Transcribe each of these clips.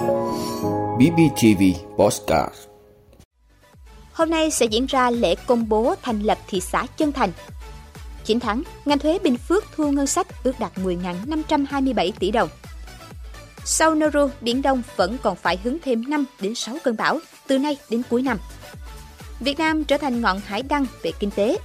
BBTV Postcard Hôm nay sẽ diễn ra lễ công bố thành lập thị xã Chân Thành. 9 tháng, ngành thuế Bình Phước thu ngân sách ước đạt 10.527 tỷ đồng. Sau Noru, Biển Đông vẫn còn phải hứng thêm 5 đến 6 cơn bão từ nay đến cuối năm. Việt Nam trở thành ngọn hải đăng về kinh tế.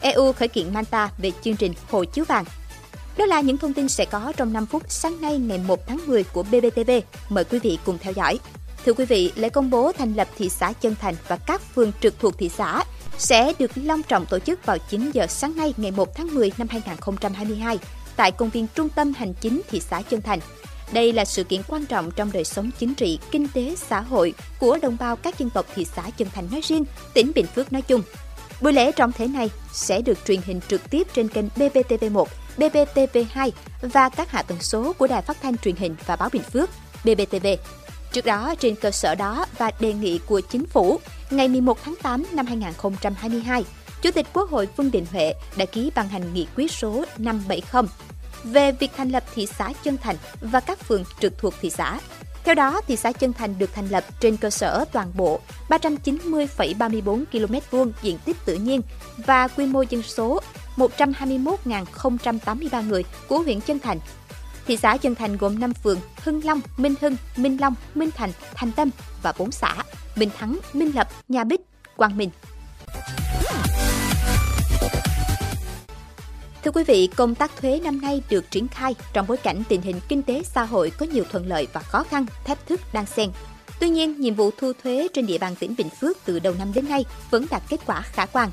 EU khởi kiện Manta về chương trình Hồ chiếu vàng. Đó là những thông tin sẽ có trong 5 phút sáng nay ngày 1 tháng 10 của BBTV. Mời quý vị cùng theo dõi. Thưa quý vị, lễ công bố thành lập thị xã Chân Thành và các phường trực thuộc thị xã sẽ được long trọng tổ chức vào 9 giờ sáng nay ngày 1 tháng 10 năm 2022 tại công viên trung tâm hành chính thị xã Chân Thành. Đây là sự kiện quan trọng trong đời sống chính trị, kinh tế, xã hội của đồng bào các dân tộc thị xã Chân Thành nói riêng, tỉnh Bình Phước nói chung. Buổi lễ trọng thể này sẽ được truyền hình trực tiếp trên kênh BBTV1, BBTV2 và các hạ tần số của Đài Phát thanh Truyền hình và Báo Bình Phước, BBTV. Trước đó, trên cơ sở đó và đề nghị của chính phủ, ngày 11 tháng 8 năm 2022, Chủ tịch Quốc hội Vương Đình Huệ đã ký ban hành nghị quyết số 570 về việc thành lập thị xã Chân Thành và các phường trực thuộc thị xã. Theo đó, thị xã Chân Thành được thành lập trên cơ sở toàn bộ 390,34 km vuông diện tích tự nhiên và quy mô dân số 121.083 người của huyện Chân Thành. Thị xã Chân Thành gồm 5 phường Hưng Long, Minh Hưng, Minh Long, Minh Thành, Thành Tâm và 4 xã Minh Thắng, Minh Lập, Nhà Bích, Quang Minh. Thưa quý vị, công tác thuế năm nay được triển khai trong bối cảnh tình hình kinh tế xã hội có nhiều thuận lợi và khó khăn, thách thức đang xen. Tuy nhiên, nhiệm vụ thu thuế trên địa bàn tỉnh Bình Phước từ đầu năm đến nay vẫn đạt kết quả khả quan.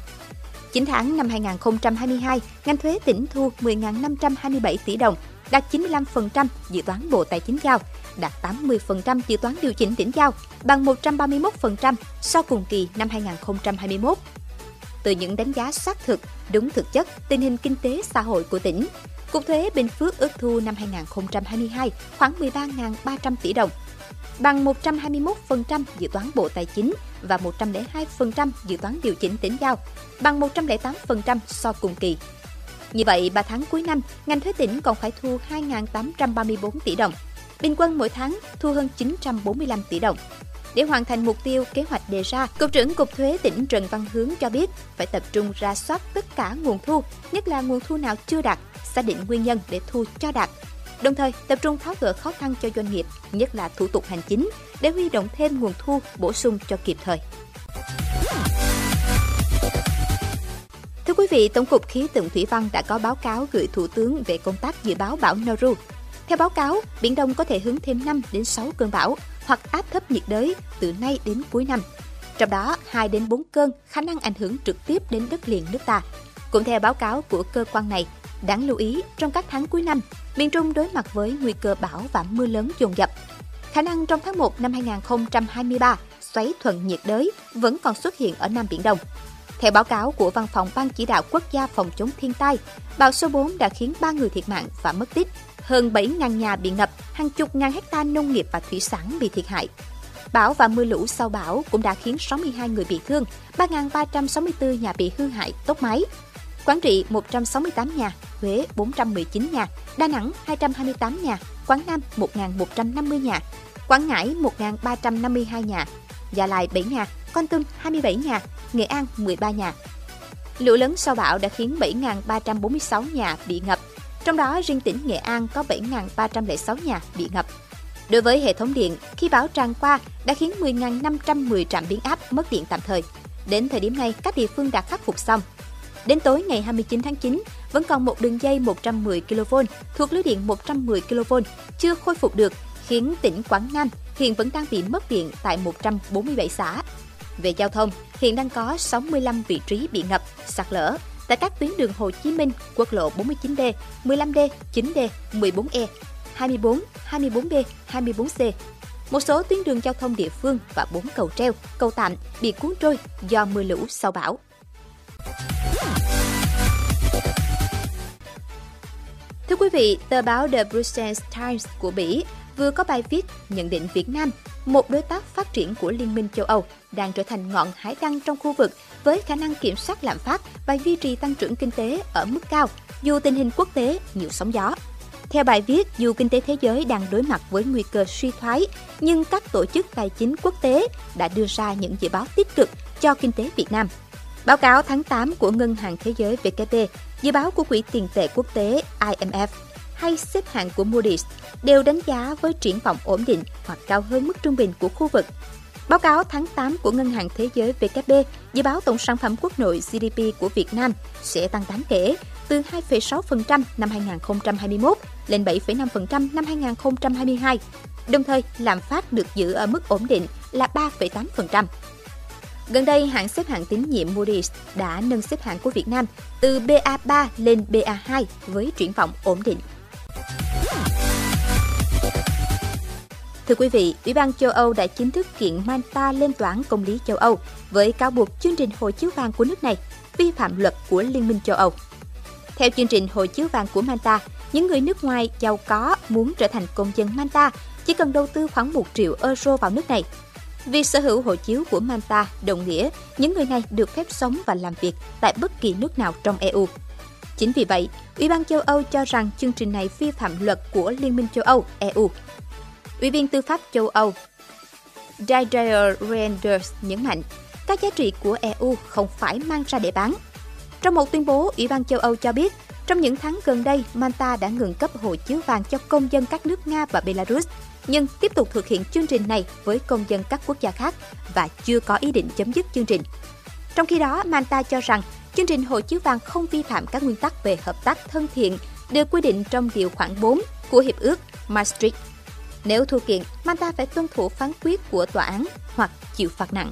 9 tháng năm 2022, ngành thuế tỉnh thu 10.527 tỷ đồng, đạt 95% dự toán Bộ Tài chính giao, đạt 80% dự toán điều chỉnh tỉnh giao, bằng 131% so cùng kỳ năm 2021 từ những đánh giá xác thực, đúng thực chất tình hình kinh tế xã hội của tỉnh. Cục thuế Bình Phước ước thu năm 2022 khoảng 13.300 tỷ đồng, bằng 121% dự toán Bộ Tài chính và 102% dự toán điều chỉnh tỉnh giao, bằng 108% so cùng kỳ. Như vậy, 3 tháng cuối năm, ngành thuế tỉnh còn phải thu 2.834 tỷ đồng. Bình quân mỗi tháng thu hơn 945 tỷ đồng. Để hoàn thành mục tiêu kế hoạch đề ra, Cục trưởng Cục Thuế tỉnh Trần Văn Hướng cho biết phải tập trung ra soát tất cả nguồn thu, nhất là nguồn thu nào chưa đạt, xác định nguyên nhân để thu cho đạt. Đồng thời, tập trung tháo gỡ khó khăn cho doanh nghiệp, nhất là thủ tục hành chính, để huy động thêm nguồn thu bổ sung cho kịp thời. Thưa quý vị, Tổng cục Khí tượng Thủy văn đã có báo cáo gửi Thủ tướng về công tác dự báo bão Noru. Theo báo cáo, Biển Đông có thể hứng thêm 5 đến 6 cơn bão, hoặc áp thấp nhiệt đới từ nay đến cuối năm. Trong đó, 2 đến 4 cơn khả năng ảnh hưởng trực tiếp đến đất liền nước ta. Cũng theo báo cáo của cơ quan này, đáng lưu ý trong các tháng cuối năm, miền Trung đối mặt với nguy cơ bão và mưa lớn dồn dập. Khả năng trong tháng 1 năm 2023, xoáy thuận nhiệt đới vẫn còn xuất hiện ở Nam Biển Đông. Theo báo cáo của Văn phòng Ban Chỉ đạo Quốc gia phòng chống thiên tai, bão số 4 đã khiến 3 người thiệt mạng và mất tích, hơn 7.000 nhà bị ngập, hàng chục ngàn hecta nông nghiệp và thủy sản bị thiệt hại. Bão và mưa lũ sau bão cũng đã khiến 62 người bị thương, 3.364 nhà bị hư hại, tốc mái. Quảng Trị 168 nhà, Huế 419 nhà, Đà Nẵng 228 nhà, Quảng Nam 1.150 nhà, Quảng Ngãi 1.352 nhà, Gia Lai 7 nhà, con Tum 27 nhà, Nghệ An 13 nhà. Lũ lớn sau bão đã khiến 7.346 nhà bị ngập, trong đó riêng tỉnh Nghệ An có 7.306 nhà bị ngập. Đối với hệ thống điện, khi bão tràn qua đã khiến 10.510 trạm biến áp mất điện tạm thời. Đến thời điểm này, các địa phương đã khắc phục xong. Đến tối ngày 29 tháng 9, vẫn còn một đường dây 110 kV thuộc lưới điện 110 kV chưa khôi phục được, khiến tỉnh Quảng Nam hiện vẫn đang bị mất điện tại 147 xã. Về giao thông, hiện đang có 65 vị trí bị ngập, sạt lở, tại các tuyến đường Hồ Chí Minh, quốc lộ 49D, 15D, 9D, 14E, 24, 24B, 24C. Một số tuyến đường giao thông địa phương và bốn cầu treo, cầu tạm bị cuốn trôi do mưa lũ sau bão. Thưa quý vị, tờ báo The Brussels Times của Bỉ vừa có bài viết nhận định Việt Nam, một đối tác phát triển của Liên minh châu Âu, đang trở thành ngọn hải đăng trong khu vực với khả năng kiểm soát lạm phát và duy trì tăng trưởng kinh tế ở mức cao dù tình hình quốc tế nhiều sóng gió. Theo bài viết, dù kinh tế thế giới đang đối mặt với nguy cơ suy thoái, nhưng các tổ chức tài chính quốc tế đã đưa ra những dự báo tích cực cho kinh tế Việt Nam. Báo cáo tháng 8 của Ngân hàng Thế giới (WB), dự báo của Quỹ tiền tệ quốc tế IMF hay xếp hạng của Moody's đều đánh giá với triển vọng ổn định hoặc cao hơn mức trung bình của khu vực. Báo cáo tháng 8 của Ngân hàng Thế giới (WB) dự báo tổng sản phẩm quốc nội GDP của Việt Nam sẽ tăng đáng kể từ 2,6% năm 2021 lên 7,5% năm 2022. Đồng thời, lạm phát được giữ ở mức ổn định là 3,8%. Gần đây, hãng xếp hạng tín nhiệm Moody's đã nâng xếp hạng của Việt Nam từ BA3 lên BA2 với triển vọng ổn định. Thưa quý vị, Ủy ban châu Âu đã chính thức kiện Malta lên tòa án công lý châu Âu với cáo buộc chương trình hộ chiếu vàng của nước này vi phạm luật của Liên minh châu Âu. Theo chương trình hộ chiếu vàng của Malta, những người nước ngoài giàu có muốn trở thành công dân Malta chỉ cần đầu tư khoảng 1 triệu euro vào nước này. Việc sở hữu hộ chiếu của Malta đồng nghĩa những người này được phép sống và làm việc tại bất kỳ nước nào trong EU. Chính vì vậy, Ủy ban châu Âu cho rằng chương trình này vi phạm luật của Liên minh châu Âu EU. Ủy viên tư pháp châu Âu Didier Reinders nhấn mạnh, các giá trị của EU không phải mang ra để bán. Trong một tuyên bố, Ủy ban châu Âu cho biết, trong những tháng gần đây, Malta đã ngừng cấp hộ chiếu vàng cho công dân các nước Nga và Belarus, nhưng tiếp tục thực hiện chương trình này với công dân các quốc gia khác và chưa có ý định chấm dứt chương trình. Trong khi đó, Malta cho rằng chương trình hộ chiếu vàng không vi phạm các nguyên tắc về hợp tác thân thiện được quy định trong điều khoản 4 của Hiệp ước Maastricht. Nếu thua kiện, Malta phải tuân thủ phán quyết của tòa án hoặc chịu phạt nặng.